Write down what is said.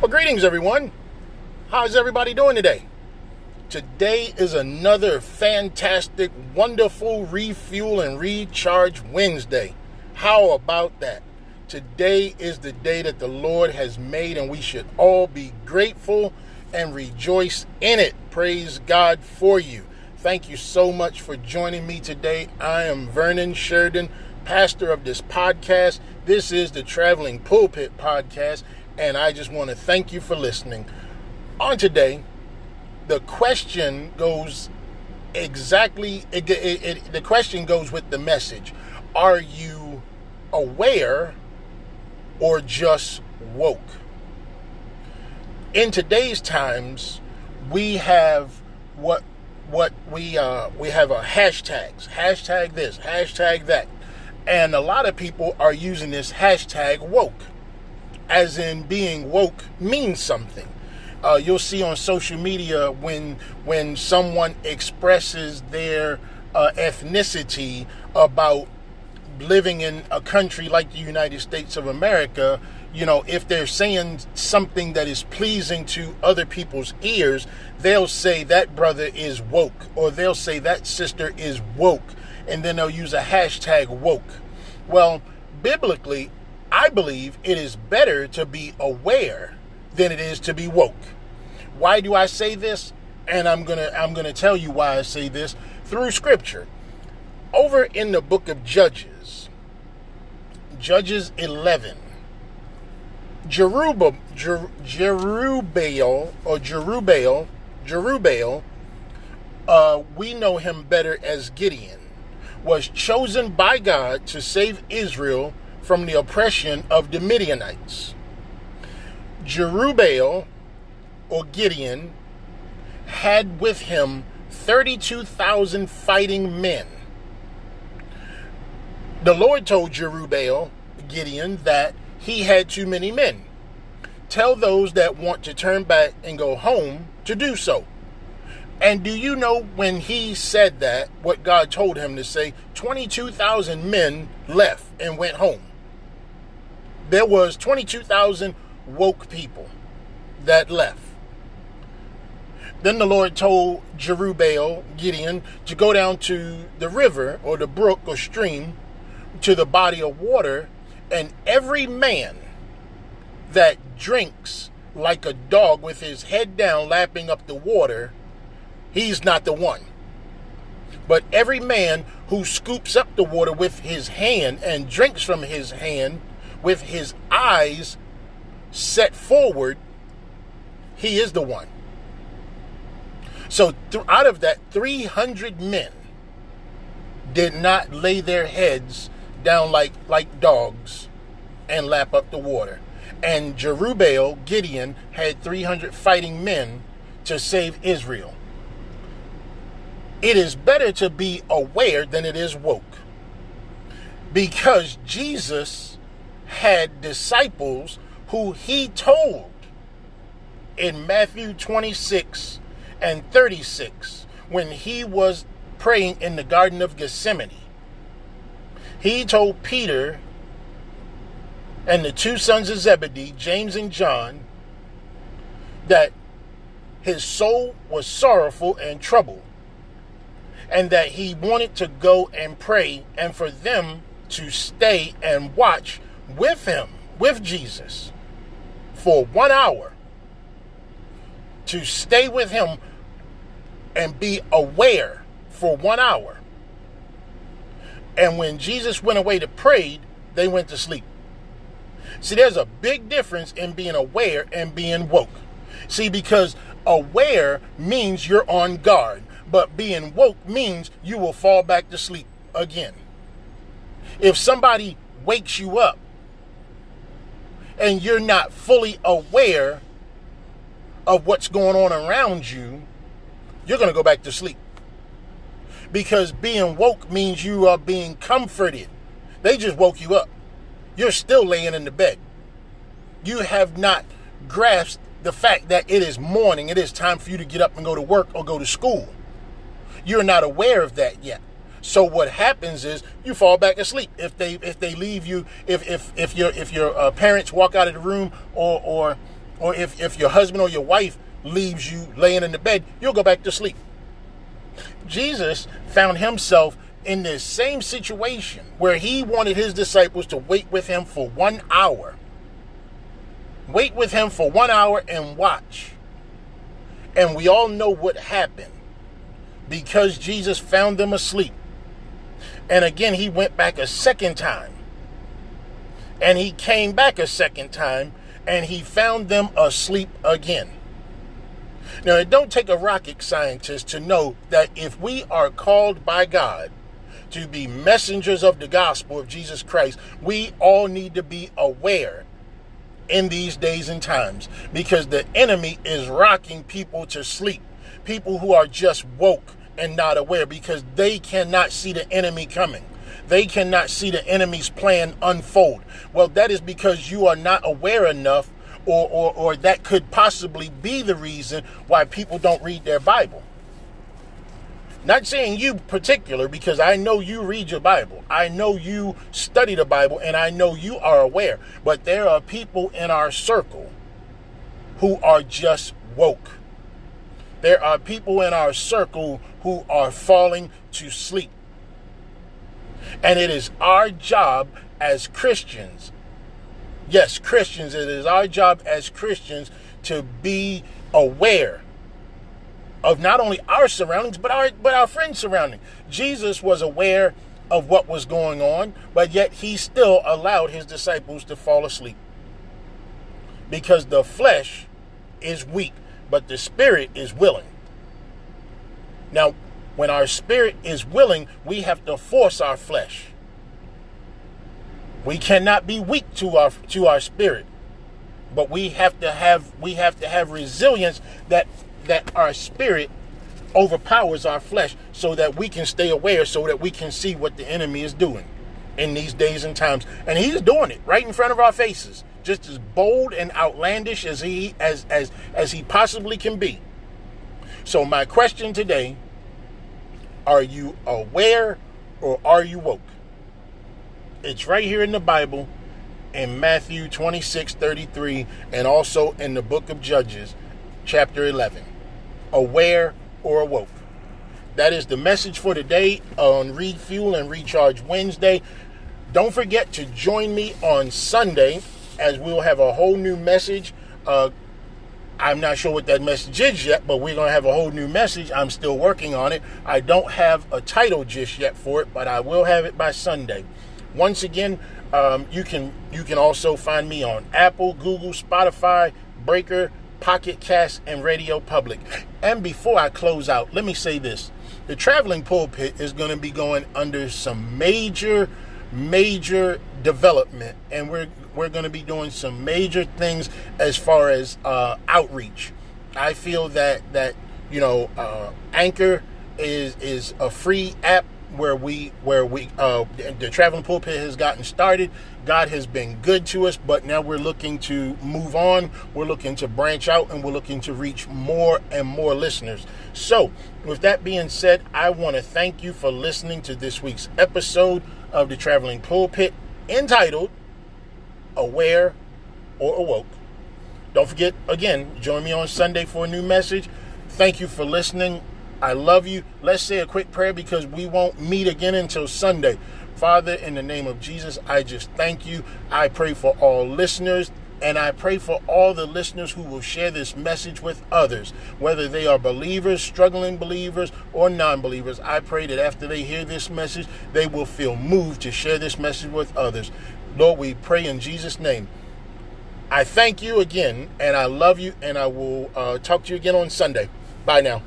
Well, greetings, everyone. How's everybody doing today? Today is another fantastic, wonderful refuel and recharge Wednesday. How about that? Today is the day that the Lord has made, and we should all be grateful and rejoice in it. Praise God for you. Thank you so much for joining me today. I am Vernon Sheridan, pastor of this podcast. This is the Traveling Pulpit Podcast, and I just want to thank you for listening. On today, the question goes exactly, it, it, it, the question goes with the message. Are you aware or just woke? In today's times, we have what what we uh, we have a hashtags hashtag this hashtag that and a lot of people are using this hashtag woke as in being woke means something uh, you'll see on social media when when someone expresses their uh, ethnicity about living in a country like the United States of America, you know, if they're saying something that is pleasing to other people's ears, they'll say that brother is woke, or they'll say that sister is woke, and then they'll use a hashtag woke. Well, biblically, I believe it is better to be aware than it is to be woke. Why do I say this? And I'm gonna I'm gonna tell you why I say this through scripture. Over in the book of Judges, Judges 11, Jerubbaal, Jer, or Jerubbaal, Jerubbaal, uh, we know him better as Gideon, was chosen by God to save Israel from the oppression of the Midianites. Jerubbaal or Gideon had with him 32,000 fighting men. The Lord told Jerubbaal, Gideon, that he had too many men. Tell those that want to turn back and go home to do so. And do you know when he said that, what God told him to say? 22,000 men left and went home. There was 22,000 woke people that left. Then the Lord told Jerubbaal, Gideon, to go down to the river or the brook or stream to the body of water, and every man that drinks like a dog with his head down, lapping up the water, he's not the one. But every man who scoops up the water with his hand and drinks from his hand with his eyes set forward, he is the one. So th- out of that, 300 men did not lay their heads down like, like dogs and lap up the water. And Jerubbaal, Gideon, had 300 fighting men to save Israel. It is better to be aware than it is woke. Because Jesus had disciples who he told in Matthew 26 and 36 when he was praying in the Garden of Gethsemane. He told Peter and the two sons of Zebedee, James and John, that his soul was sorrowful and troubled, and that he wanted to go and pray and for them to stay and watch with him, with Jesus, for one hour to stay with him and be aware for one hour. And when Jesus went away to pray, they went to sleep. See, there's a big difference in being aware and being woke. See, because aware means you're on guard, but being woke means you will fall back to sleep again. If somebody wakes you up and you're not fully aware of what's going on around you, you're going to go back to sleep. Because being woke means you are being comforted. They just woke you up. You're still laying in the bed. You have not grasped the fact that it is morning. It is time for you to get up and go to work or go to school. You're not aware of that yet. So what happens is you fall back asleep if they if they leave you if if if your if your uh, parents walk out of the room or or or if, if your husband or your wife leaves you laying in the bed, you'll go back to sleep. Jesus found himself in this same situation where he wanted his disciples to wait with him for one hour. Wait with him for one hour and watch. And we all know what happened because Jesus found them asleep. And again, he went back a second time. And he came back a second time and he found them asleep again. Now, it don't take a rocket scientist to know that if we are called by God to be messengers of the gospel of Jesus Christ, we all need to be aware in these days and times because the enemy is rocking people to sleep. People who are just woke and not aware because they cannot see the enemy coming. They cannot see the enemy's plan unfold. Well, that is because you are not aware enough, or, or, or that could possibly be the reason why people don't read their Bible. Not saying you particular, because I know you read your Bible. I know you study the Bible, and I know you are aware. But there are people in our circle who are just woke. There are people in our circle who are falling to sleep. And it is our job as Christians, yes, Christians, it is our job as Christians to be aware of not only our surroundings, but our but our friends' surroundings. Jesus was aware of what was going on, but yet he still allowed his disciples to fall asleep. Because the flesh is weak, but the spirit is willing. Now, when our spirit is willing, we have to force our flesh. We cannot be weak to our to our spirit, but we have to have we have to have resilience that that our spirit overpowers our flesh so that we can stay aware so that we can see what the enemy is doing in these days and times and he's doing it right in front of our faces just as bold and outlandish as he as as as he possibly can be so my question today are you aware or are you woke? It's right here in the Bible in Matthew 26 33 and also in the book of Judges, chapter 11. Aware or awoke. That is the message for today on Refuel and Recharge Wednesday. Don't forget to join me on Sunday as we'll have a whole new message uh, I'm not sure what that message is yet, but we're going to have a whole new message. I'm still working on it. I don't have a title just yet for it, but I will have it by Sunday. Once again, um, you can you can also find me on Apple, Google, Spotify, Breaker, Pocket Cast, and Radio Public. And before I close out, let me say this: the traveling pulpit is going to be going under some major, major development, and we're we're going to be doing some major things as far as uh, outreach. I feel that that you know uh, Anchor is is a free app where we where we uh, the traveling pulpit has gotten started. God has been good to us, but now we're looking to move on. We're looking to branch out, and we're looking to reach more and more listeners. So, with that being said, I want to thank you for listening to this week's episode of the Traveling Pulpit entitled aware, or awoke. Don't forget, again, join me on Sunday for a new message. Thank you for listening. I love you. Let's say a quick prayer because we won't meet again until Sunday. Father, in the name of Jesus, I just thank you. I pray for all listeners. And I pray for all the listeners who will share this message with others, whether they are believers, struggling believers, or non believers. I pray that after they hear this message, they will feel moved to share this message with others. Lord, we pray in Jesus' name. I thank you again, and I love you, and I will uh, talk to you again on Sunday. Bye now.